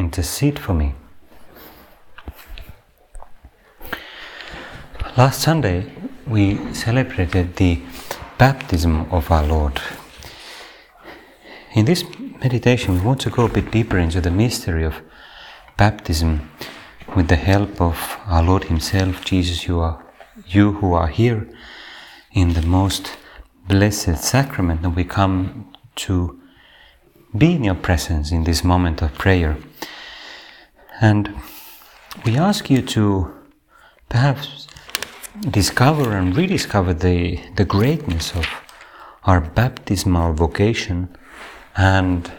intercede for me. Last Sunday, we celebrated the baptism of our Lord. In this meditation, we want to go a bit deeper into the mystery of baptism with the help of our Lord Himself, Jesus, you are you who are here in the most blessed sacrament, and we come to be in your presence in this moment of prayer. And we ask you to perhaps discover and rediscover the, the greatness of our baptismal vocation and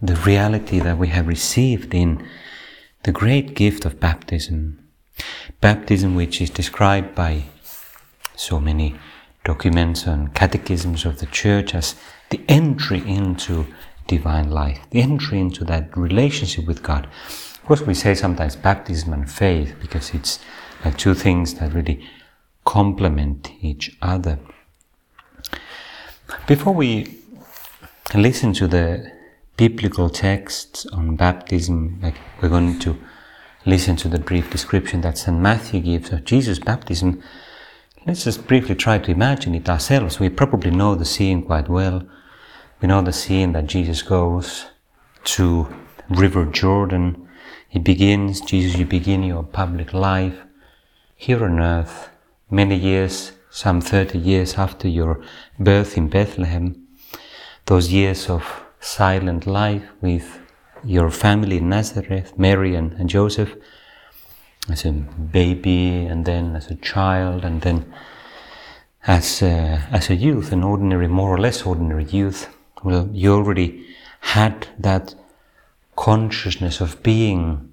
the reality that we have received in the great gift of baptism. Baptism, which is described by so many documents and catechisms of the Church as the entry into divine life, the entry into that relationship with God. Course, we say sometimes baptism and faith because it's like two things that really complement each other. Before we listen to the biblical texts on baptism, like we're going to listen to the brief description that St. Matthew gives of Jesus' baptism, let's just briefly try to imagine it ourselves. We probably know the scene quite well. We know the scene that Jesus goes to River Jordan. He begins, Jesus, you begin your public life here on earth, many years, some 30 years after your birth in Bethlehem. Those years of silent life with your family in Nazareth, Mary and, and Joseph, as a baby, and then as a child, and then as a, as a youth, an ordinary, more or less ordinary youth well, you already had that consciousness of being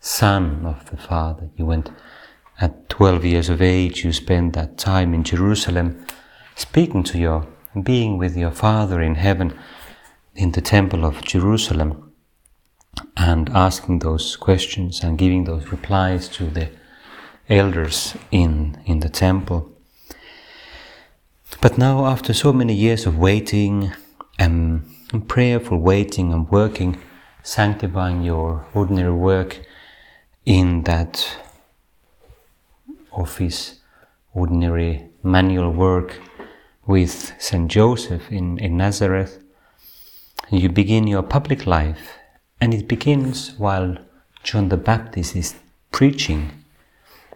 son of the Father. You went at 12 years of age, you spent that time in Jerusalem speaking to your, being with your Father in heaven in the temple of Jerusalem and asking those questions and giving those replies to the elders in, in the temple. But now, after so many years of waiting, and prayerful waiting and working, sanctifying your ordinary work in that office, ordinary manual work with St. Joseph in, in Nazareth. You begin your public life, and it begins while John the Baptist is preaching,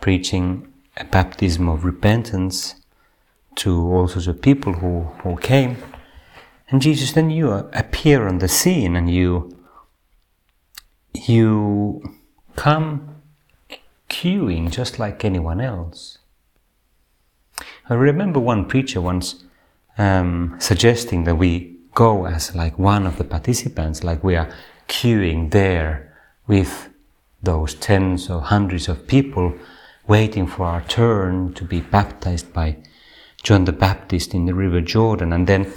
preaching a baptism of repentance to all sorts of people who, who came and Jesus, then you appear on the scene and you you come queuing just like anyone else. I remember one preacher once um, suggesting that we go as like one of the participants, like we are queuing there with those tens or hundreds of people waiting for our turn to be baptized by John the Baptist in the River Jordan, and then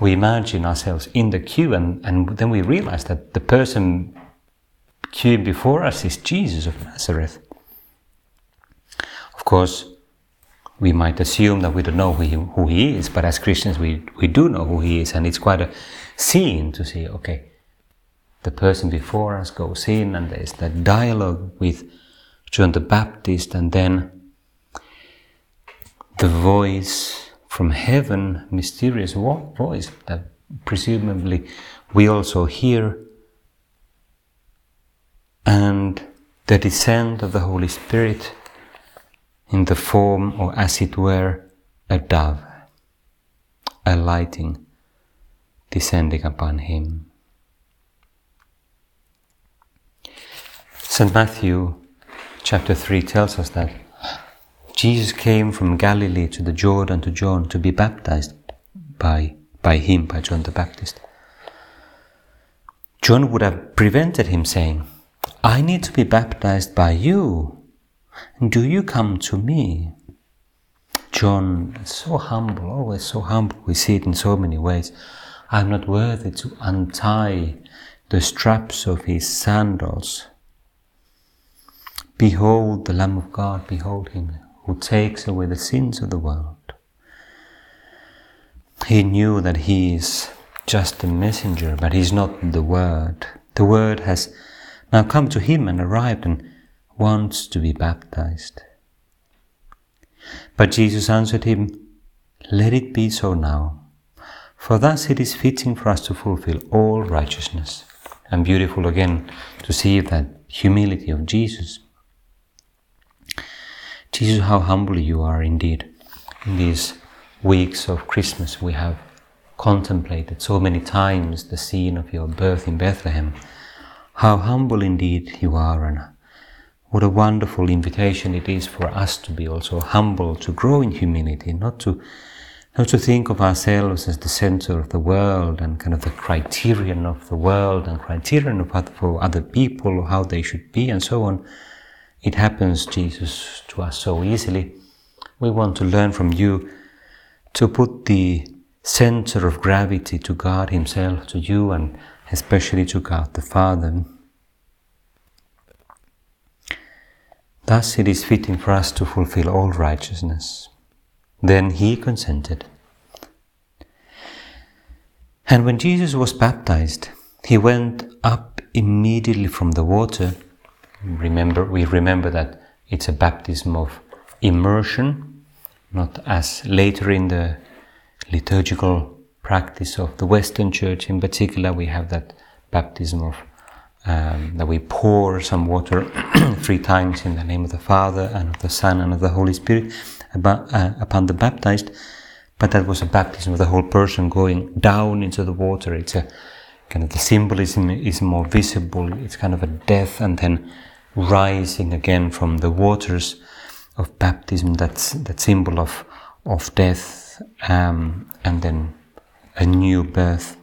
we imagine ourselves in the queue and, and then we realize that the person queuing before us is Jesus of Nazareth. Of course, we might assume that we don't know who he, who he is, but as Christians, we, we do know who he is, and it's quite a scene to see, okay, the person before us goes in, and there's that dialogue with John the Baptist, and then the voice from heaven mysterious voice that presumably we also hear, and the descent of the Holy Spirit in the form, or as it were, a dove, a lighting descending upon him. St. Matthew chapter 3 tells us that Jesus came from Galilee to the Jordan to John to be baptized by, by him, by John the Baptist. John would have prevented him saying, I need to be baptized by you. Do you come to me? John so humble, always so humble. We see it in so many ways. I'm not worthy to untie the straps of his sandals. Behold the Lamb of God, behold him who takes away the sins of the world. He knew that he is just a messenger, but he's not the Word. The Word has now come to him and arrived and wants to be baptized. But Jesus answered him, Let it be so now, for thus it is fitting for us to fulfill all righteousness. And beautiful again to see that humility of Jesus. Jesus, how humble you are indeed. In these weeks of Christmas, we have contemplated so many times the scene of your birth in Bethlehem. How humble indeed you are, and what a wonderful invitation it is for us to be also humble, to grow in humility, not to not to think of ourselves as the center of the world and kind of the criterion of the world and criterion of other, for other people, how they should be, and so on. It happens, Jesus, to us so easily. We want to learn from you to put the center of gravity to God Himself, to you, and especially to God the Father. Thus it is fitting for us to fulfill all righteousness. Then he consented. And when Jesus was baptized, he went up immediately from the water. Remember, we remember that it's a baptism of immersion, not as later in the liturgical practice of the Western Church in particular, we have that baptism of um, that we pour some water three times in the name of the Father and of the Son and of the Holy Spirit uh, upon the baptized. But that was a baptism of the whole person going down into the water. It's a kind of the symbolism is more visible. It's kind of a death and then rising again from the waters of baptism. That's that symbol of of death um, and then a new birth.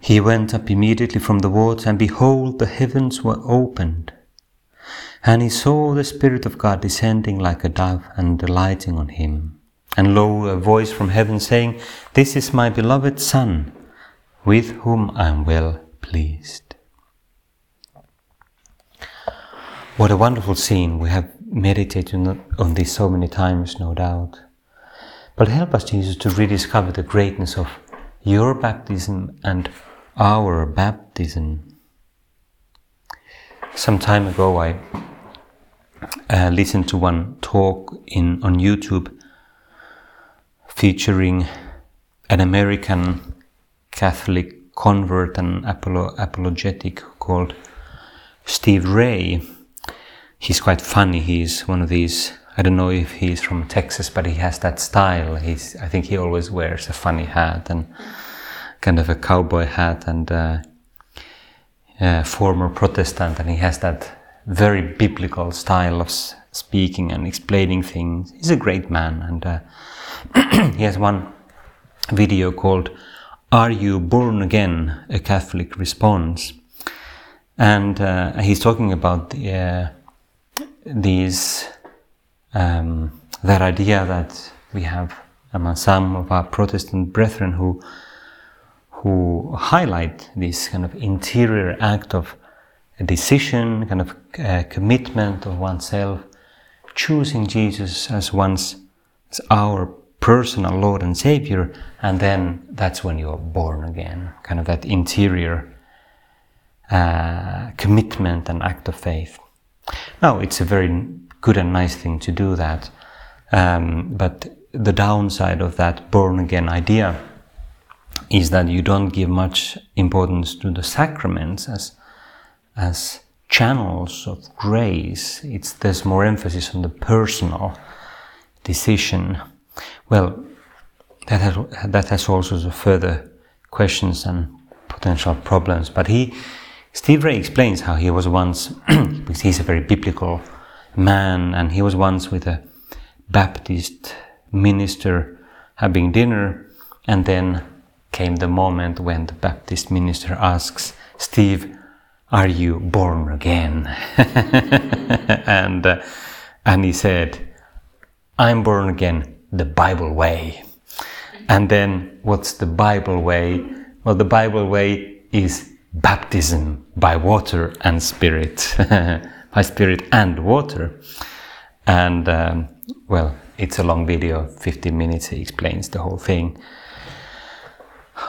He went up immediately from the water, and behold, the heavens were opened. And he saw the Spirit of God descending like a dove and alighting on him. And lo, a voice from heaven saying, This is my beloved Son, with whom I am well pleased. What a wonderful scene. We have meditated on this so many times, no doubt. But help us, Jesus, to rediscover the greatness of your baptism and our baptism. Some time ago, I uh, listened to one talk in on YouTube featuring an American Catholic convert and apolo- apologetic called Steve Ray. He's quite funny. He's one of these. I don't know if he's from Texas, but he has that style. He's. I think he always wears a funny hat and kind of a cowboy hat and uh, former Protestant, and he has that very biblical style of speaking and explaining things. He's a great man, and uh, he has one video called "Are You Born Again?" A Catholic Response, and uh, he's talking about the, uh, these um, that idea that we have among some of our Protestant brethren who who highlight this kind of interior act of decision, kind of uh, commitment of oneself, choosing Jesus as one's as our personal Lord and Savior, and then that's when you're born again. Kind of that interior uh, commitment and act of faith. Now, it's a very good and nice thing to do that, um, but the downside of that born again idea is that you don't give much importance to the sacraments as as channels of grace. It's there's more emphasis on the personal decision. Well, that has that has also further questions and potential problems. But he, Steve Ray explains how he was once, because he's a very biblical man, and he was once with a Baptist minister having dinner, and then came the moment when the Baptist minister asks, Steve, Are you born again? and, uh, and he said, I'm born again the Bible way. And then, what's the Bible way? Well, the Bible way is baptism by water and spirit, by spirit and water. And, um, well, it's a long video, 15 minutes, he explains the whole thing.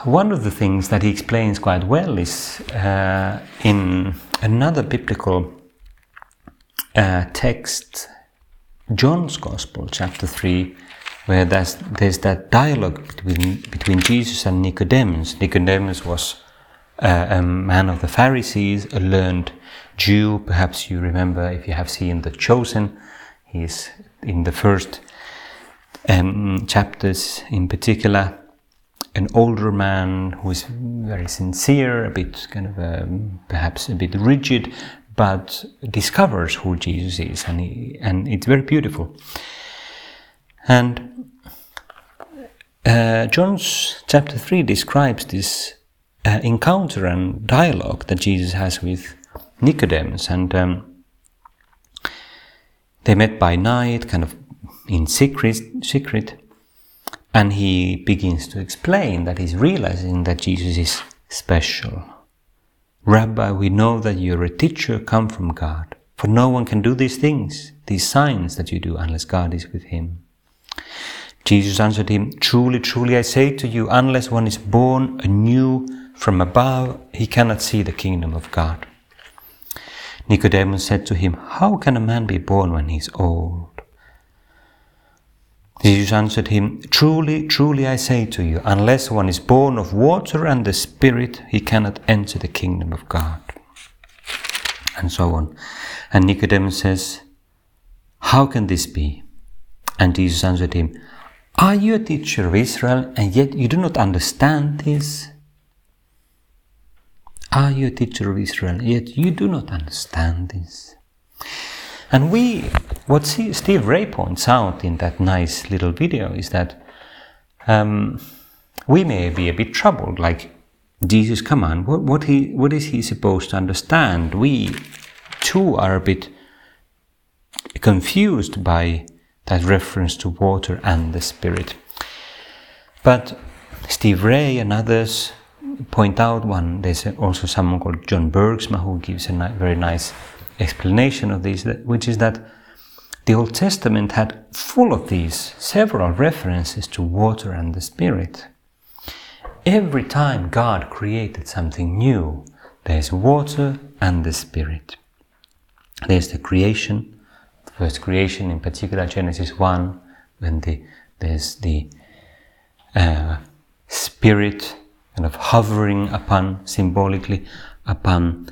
One of the things that he explains quite well is uh, in another biblical uh, text, John's Gospel, chapter 3, where there's, there's that dialogue between, between Jesus and Nicodemus. Nicodemus was uh, a man of the Pharisees, a learned Jew. Perhaps you remember if you have seen The Chosen, he's in the first um, chapters in particular an older man who is very sincere, a bit kind of um, perhaps a bit rigid, but discovers who Jesus is, and he, and it's very beautiful. And uh, John's chapter three describes this uh, encounter and dialogue that Jesus has with Nicodemus, and um, they met by night, kind of in secret, secret and he begins to explain that he's realizing that Jesus is special. Rabbi, we know that you're a teacher come from God, for no one can do these things, these signs that you do, unless God is with him. Jesus answered him, Truly, truly, I say to you, unless one is born anew from above, he cannot see the kingdom of God. Nicodemus said to him, How can a man be born when he is old? Jesus answered him, Truly, truly I say to you, unless one is born of water and the Spirit, he cannot enter the kingdom of God. And so on. And Nicodemus says, How can this be? And Jesus answered him, Are you a teacher of Israel, and yet you do not understand this? Are you a teacher of Israel, yet you do not understand this? And we, what Steve Ray points out in that nice little video is that um, we may be a bit troubled, like Jesus, come on, what, what, he, what is he supposed to understand? We too are a bit confused by that reference to water and the Spirit. But Steve Ray and others point out one, there's also someone called John Bergsma who gives a very nice explanation of this, which is that the Old Testament had full of these several references to water and the Spirit. Every time God created something new, there's water and the Spirit. There's the creation, first creation, in particular Genesis 1, when the, there's the uh, Spirit kind of hovering upon, symbolically, upon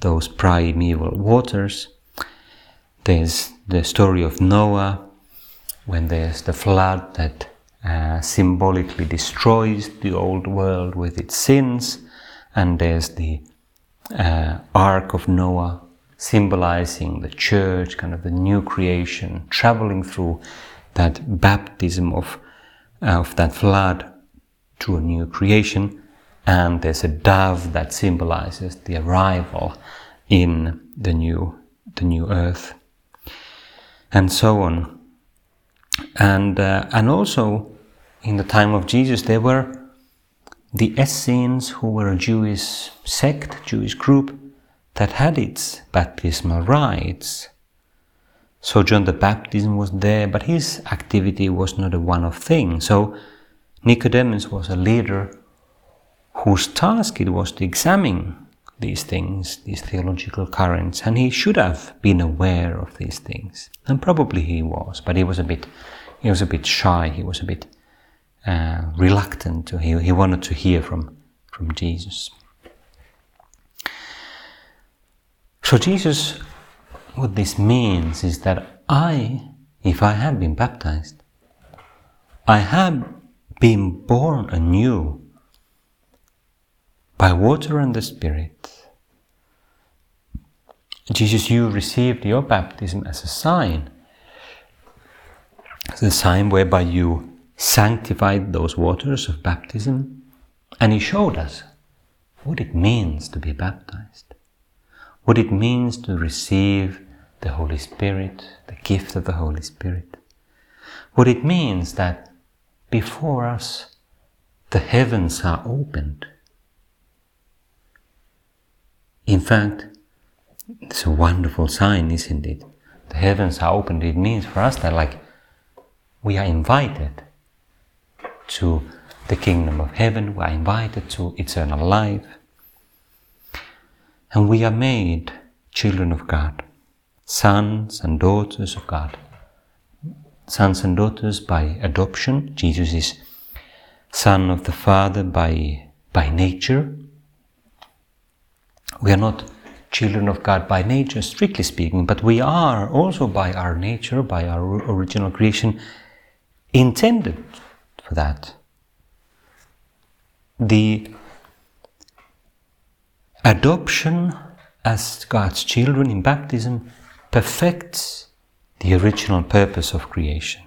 those primeval waters. There's the story of Noah, when there's the flood that uh, symbolically destroys the old world with its sins, and there's the uh, Ark of Noah, symbolizing the church, kind of the new creation, traveling through that baptism of, uh, of that flood to a new creation and there's a dove that symbolizes the arrival in the new the new earth and so on. And uh, and also in the time of Jesus there were the Essenes who were a Jewish sect Jewish group that had its baptismal rites. So John the Baptist was there but his activity was not a one-off thing. So Nicodemus was a leader whose task it was to examine these things, these theological currents, and he should have been aware of these things, and probably he was, but he was a bit, he was a bit shy. He was a bit uh, reluctant to. He, he wanted to hear from from Jesus. So Jesus, what this means is that I, if I have been baptized, I have been born anew by water and the Spirit. Jesus, you received your baptism as a sign, as a sign whereby you sanctified those waters of baptism, and He showed us what it means to be baptized. what it means to receive the Holy Spirit, the gift of the Holy Spirit. What it means that before us the heavens are opened. In fact, it's a wonderful sign, isn't it? The heavens are opened. It means for us that, like, we are invited to the kingdom of heaven, we are invited to eternal life, and we are made children of God, sons and daughters of God. Sons and daughters by adoption. Jesus is son of the Father by, by nature. We are not children of God by nature, strictly speaking, but we are also by our nature, by our original creation, intended for that. The adoption as God's children in baptism perfects the original purpose of creation.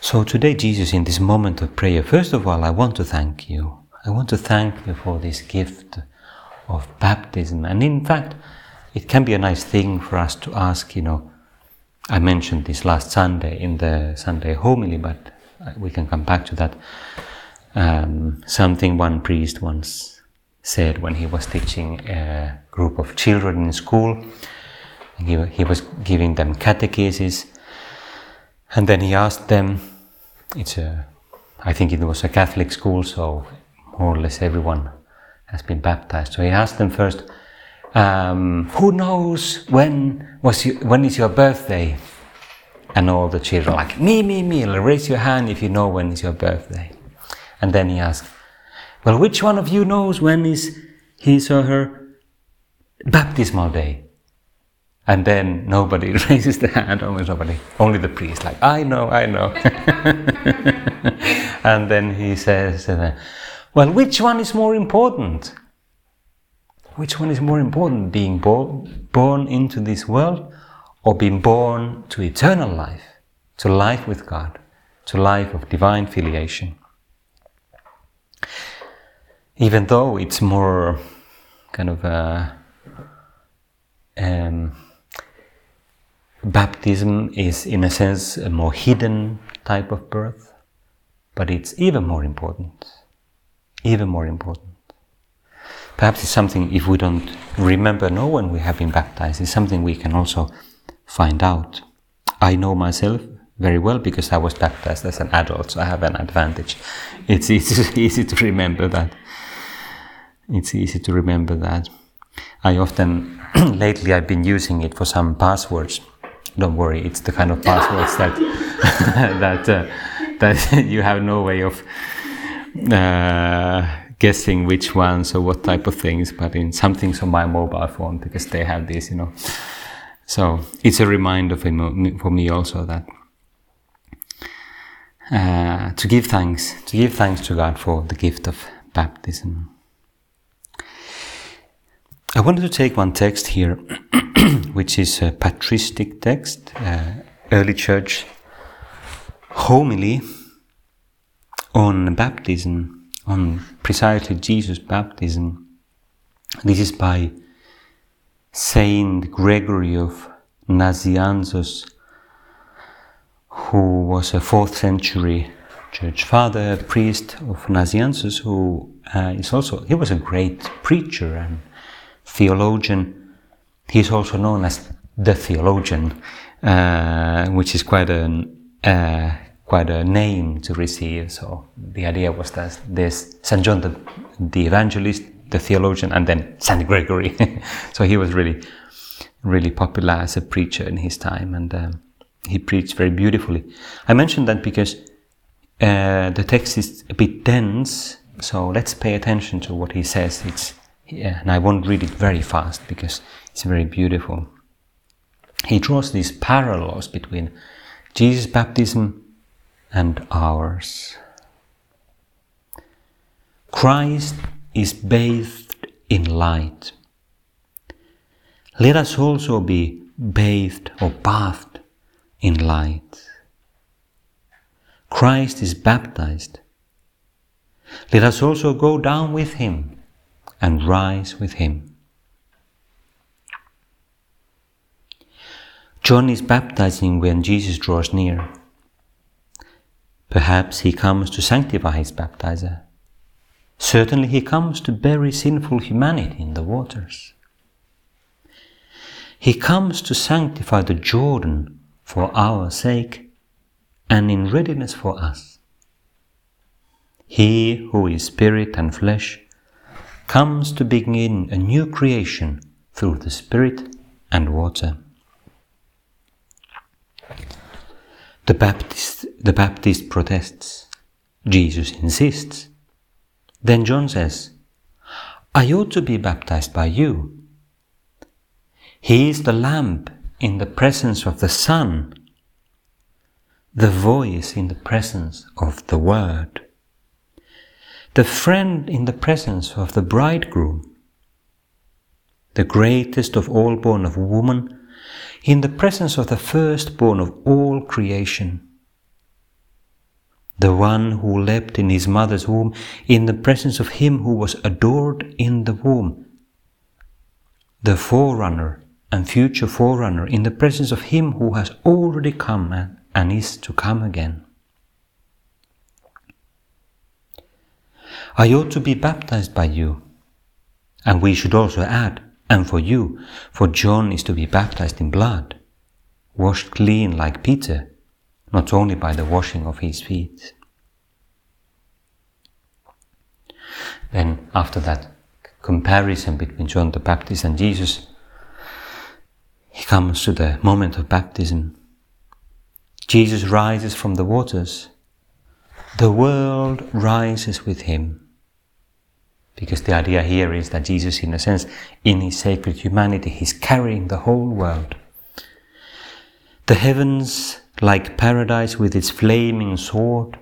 So today, Jesus, in this moment of prayer, first of all, I want to thank you. I want to thank you for this gift of baptism. And in fact, it can be a nice thing for us to ask, you know, I mentioned this last Sunday in the Sunday homily, but we can come back to that. Um, something one priest once said when he was teaching a group of children in school. He, he was giving them catechesis, and then he asked them. It's a, I think it was a Catholic school, so more or less everyone has been baptized. So he asked them first, um, "Who knows when was you, when is your birthday?" And all the children like, "Me, me, me." Raise your hand if you know when is your birthday. And then he asked, Well, which one of you knows when is his or her baptismal day? And then nobody raises the hand, almost nobody, only the priest, like, I know, I know. and then he says, Well, which one is more important? Which one is more important, being bo- born into this world or being born to eternal life, to life with God, to life of divine filiation? even though it's more kind of a, um, baptism is in a sense a more hidden type of birth, but it's even more important. Even more important. Perhaps it's something, if we don't remember, know when we have been baptized, it's something we can also find out. I know myself very well because I was baptized as an adult, so I have an advantage. It's easy, easy to remember that it's easy to remember that. I often, lately, I've been using it for some passwords. Don't worry, it's the kind of passwords that that uh, that you have no way of uh, guessing which ones or what type of things. But in some things on my mobile phone, because they have this, you know. So it's a reminder for me, for me also that uh, to give thanks, to give thanks to God for the gift of baptism. I wanted to take one text here, which is a patristic text, uh, early church homily on baptism, on precisely Jesus' baptism. This is by Saint Gregory of Nazianzus, who was a fourth century church father, priest of Nazianzus, who uh, is also, he was a great preacher and theologian. He's also known as the theologian, uh, which is quite an uh, quite a name to receive. So the idea was that there's Saint John the, the Evangelist, the theologian, and then Saint Gregory. so he was really really popular as a preacher in his time, and um, he preached very beautifully. I mentioned that because uh, the text is a bit dense, so let's pay attention to what he says. It's yeah, and I won't read it very fast because it's very beautiful. He draws these parallels between Jesus' baptism and ours. Christ is bathed in light. Let us also be bathed or bathed in light. Christ is baptized. Let us also go down with him and rise with him. John is baptizing when Jesus draws near. Perhaps he comes to sanctify his baptizer. Certainly he comes to bury sinful humanity in the waters. He comes to sanctify the Jordan for our sake and in readiness for us. He who is spirit and flesh comes to begin a new creation through the spirit and water. The Baptist, the Baptist protests. Jesus insists. Then John says, I ought to be baptized by you. He is the lamp in the presence of the Sun, the voice in the presence of the Word, the friend in the presence of the bridegroom, the greatest of all born of woman in the presence of the firstborn of all creation. The one who leapt in his mother's womb, in the presence of him who was adored in the womb. The forerunner and future forerunner, in the presence of him who has already come and is to come again. I ought to be baptized by you. And we should also add, and for you, for John is to be baptized in blood, washed clean like Peter, not only by the washing of his feet. Then, after that comparison between John the Baptist and Jesus, he comes to the moment of baptism. Jesus rises from the waters. The world rises with him because the idea here is that Jesus, in a sense, in his sacred humanity, he's carrying the whole world. The heavens, like paradise with its flaming sword,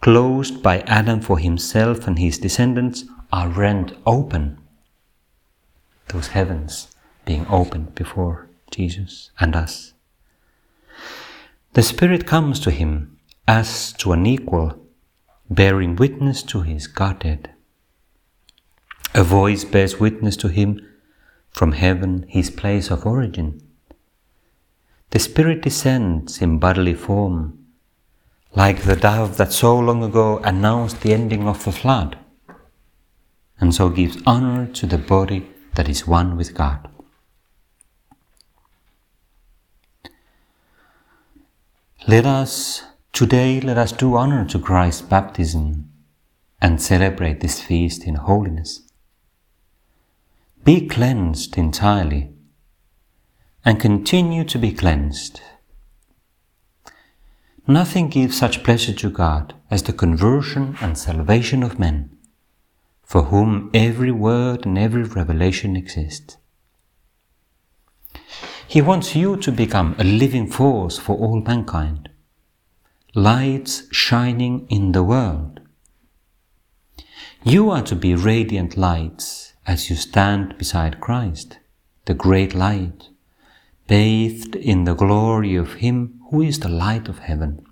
closed by Adam for himself and his descendants, are rent open. Those heavens being opened before Jesus and us. The Spirit comes to him as to an equal, bearing witness to his Godhead. A voice bears witness to him from heaven, his place of origin. The Spirit descends in bodily form, like the dove that so long ago announced the ending of the flood, and so gives honor to the body that is one with God. Let us today let us do honor to Christ's baptism and celebrate this feast in holiness. Be cleansed entirely and continue to be cleansed. Nothing gives such pleasure to God as the conversion and salvation of men, for whom every word and every revelation exists. He wants you to become a living force for all mankind, lights shining in the world. You are to be radiant lights as you stand beside Christ, the great light, bathed in the glory of Him who is the light of heaven.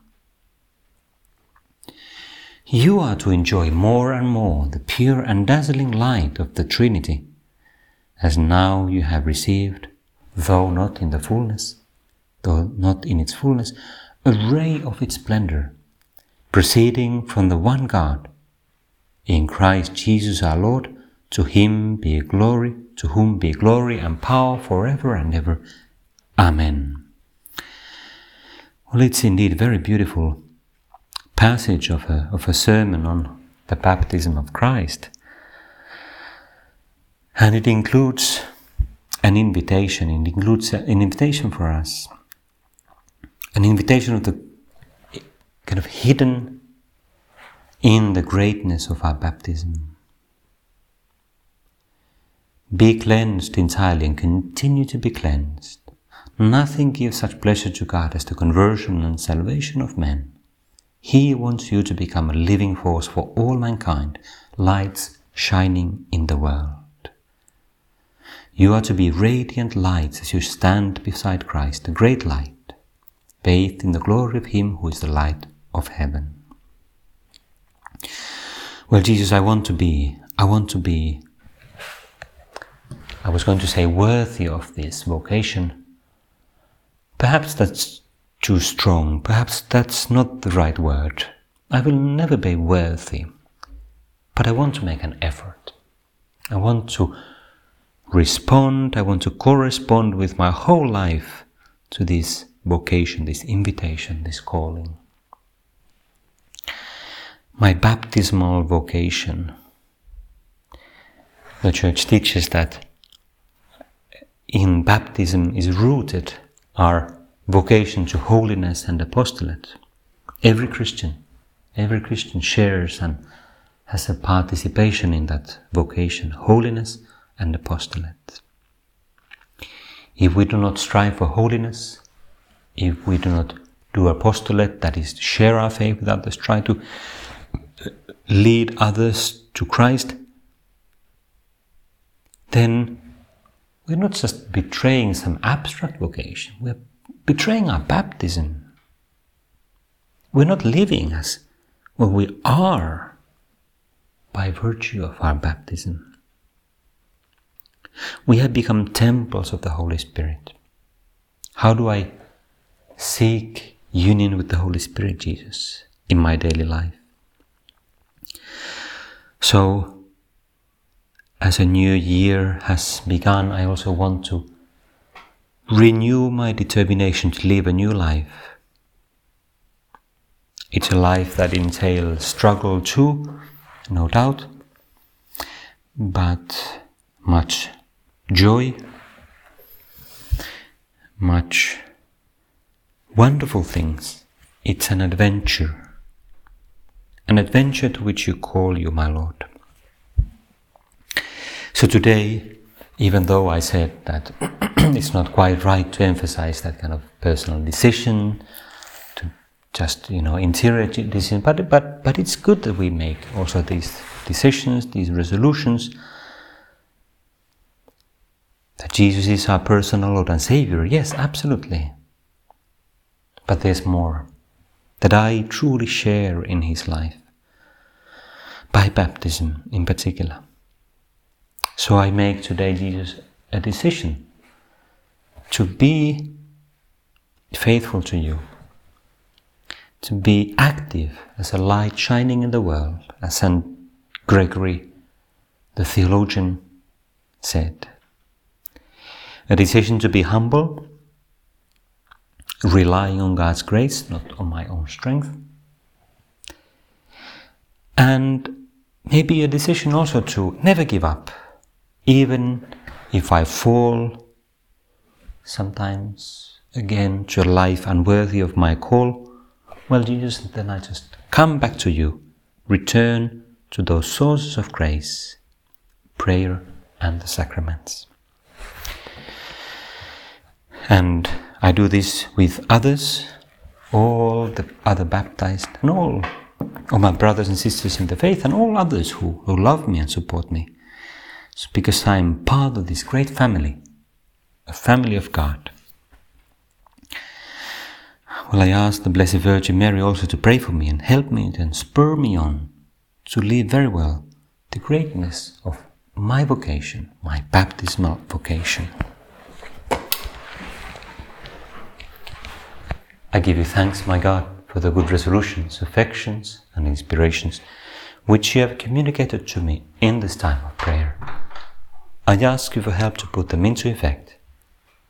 You are to enjoy more and more the pure and dazzling light of the Trinity, as now you have received, though not in the fullness, though not in its fullness, a ray of its splendor, proceeding from the one God, in Christ Jesus our Lord, to him be glory, to whom be glory and power forever and ever. Amen. Well, it's indeed a very beautiful passage of a, of a sermon on the baptism of Christ. And it includes an invitation, it includes an invitation for us, an invitation of the kind of hidden in the greatness of our baptism. Be cleansed entirely and continue to be cleansed. Nothing gives such pleasure to God as the conversion and salvation of men. He wants you to become a living force for all mankind, lights shining in the world. You are to be radiant lights as you stand beside Christ, the great light, bathed in the glory of Him who is the light of heaven. Well, Jesus, I want to be, I want to be I was going to say worthy of this vocation. Perhaps that's too strong. Perhaps that's not the right word. I will never be worthy. But I want to make an effort. I want to respond, I want to correspond with my whole life to this vocation, this invitation, this calling. My baptismal vocation. The church teaches that in baptism is rooted our vocation to holiness and apostolate. Every Christian, every Christian shares and has a participation in that vocation, holiness and apostolate. If we do not strive for holiness, if we do not do apostolate, that is, share our faith with others, try to uh, lead others to Christ, then we're not just betraying some abstract vocation, we're betraying our baptism. We're not living as what we are by virtue of our baptism. We have become temples of the Holy Spirit. How do I seek union with the Holy Spirit, Jesus, in my daily life? So, as a new year has begun, I also want to renew my determination to live a new life. It's a life that entails struggle too, no doubt, but much joy, much wonderful things. It's an adventure, an adventure to which you call you, my Lord. So today, even though I said that it's not quite right to emphasize that kind of personal decision, to just you know interior decision, but but but it's good that we make also these decisions, these resolutions. That Jesus is our personal Lord and Savior, yes, absolutely. But there's more. That I truly share in His life. By baptism in particular. So I make today, Jesus, a decision to be faithful to you, to be active as a light shining in the world, as St. Gregory, the theologian, said. A decision to be humble, relying on God's grace, not on my own strength. And maybe a decision also to never give up even if I fall sometimes again to a life unworthy of my call, well, Jesus, then I just come back to you, return to those sources of grace, prayer and the sacraments. And I do this with others, all the other baptized, and all, all my brothers and sisters in the faith, and all others who, who love me and support me. It's because I am part of this great family, a family of God. Well, I ask the Blessed Virgin Mary also to pray for me and help me and spur me on to live very well the greatness of my vocation, my baptismal vocation. I give you thanks, my God, for the good resolutions, affections, and inspirations which you have communicated to me in this time of prayer. I ask you for help to put them into effect.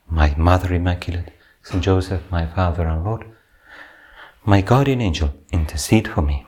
My Mother Immaculate, Saint Joseph, my Father and Lord, my guardian angel, intercede for me.